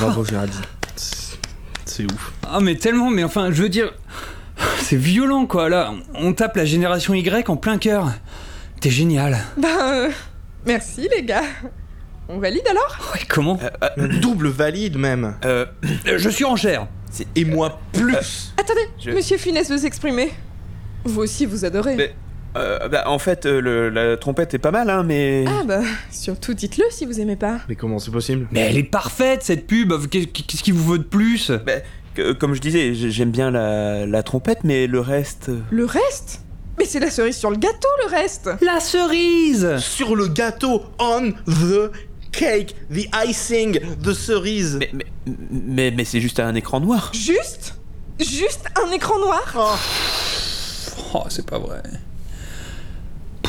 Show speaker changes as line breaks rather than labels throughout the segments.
Bravo Géraldine. C'est- ouf.
Ah mais tellement, mais enfin, je veux dire, c'est violent quoi. Là, on tape la génération Y en plein cœur. T'es génial.
Ben, euh, merci les gars. On valide alors?
Ouais, comment?
Double valide même.
Euh,
Euh, Je suis en chair.
Et moi plus.
Attendez,
Je-
Monsieur Funès veut s'exprimer. Vous aussi, vous adorez.
Mais- euh, bah, en fait, euh, le- la trompette est pas mal, hein, mais.
Ah bah, surtout dites-le si vous aimez pas.
Mais comment c'est possible?
Mais elle est parfaite cette pub. Qu'est- Qu'est-ce qu'il vous veut de plus?
Bah, que- comme je disais, j'ai- j'aime bien la, la trompette, mais le reste. euh,
Le reste? Mais c'est la cerise sur le gâteau, le reste
La cerise
Sur le gâteau, on the cake, the icing, the cerise.
Mais, mais, mais, mais c'est juste un écran noir.
Juste? Juste un écran noir?
Oh,
Oh, c'est pas vrai.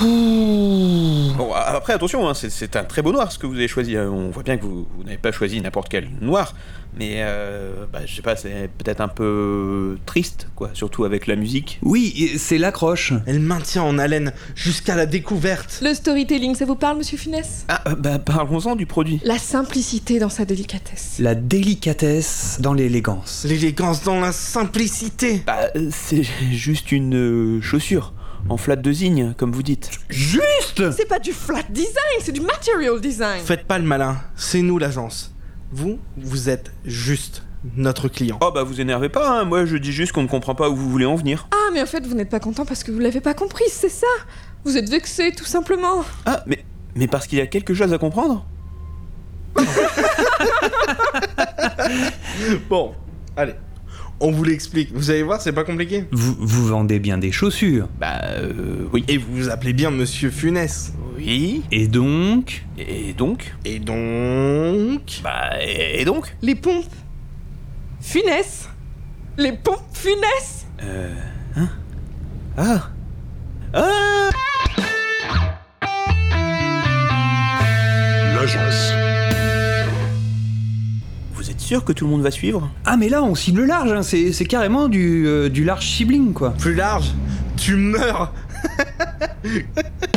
Bon, après, attention, hein, c'est- un très beau noir ce que vous avez choisi. hein. On voit bien que vous, vous n'avez pas choisi n'importe quel noir, mais euh, bah, je sais pas, c'est peut-être un peu triste, quoi, surtout avec la musique.
Oui, c'est l'accroche.
Elle maintient en haleine jusqu'à la découverte.
Le storytelling, ça vous parle, Monsieur Funès?
Ah, euh, bah parlons-en du produit.
La simplicité dans sa délicatesse.
La délicatesse dans l'élégance.
L'élégance dans la simplicité.
Bah, euh, c'est juste une euh, chaussure, en flat de zygne, comme vous dites.
Juste
C'est pas du flat design, c'est du material design.
Faites pas le malin, c'est nous l'agence. Vous, vous êtes juste notre client.
Oh bah vous énervez pas, hein. moi je dis juste qu'on ne comprend pas où vous voulez en venir.
Ah, mais en fait, vous n'êtes pas content parce que vous l'avez pas compris, c'est ça Vous êtes vexé, tout simplement.
Ah, mais, mais parce qu'il y a quelque chose à comprendre?
Bon, allez. On vous l'explique. Vous allez voir, c'est pas compliqué.
vous, vous vendez bien des chaussures.
Bah euh, oui.
Et vous vous appelez bien Monsieur Funès.
Oui,
Et donc
et donc
Et donc...
Bah et donc
Les pompes. Funès. Les pompes Funès.
Euh... Hein Ah Ah
L'agence.
Sûr que tout le monde va suivre
Ah mais là on cible large, hein. c'est c'est carrément du, euh, du large sibling quoi.
Plus large, tu meurs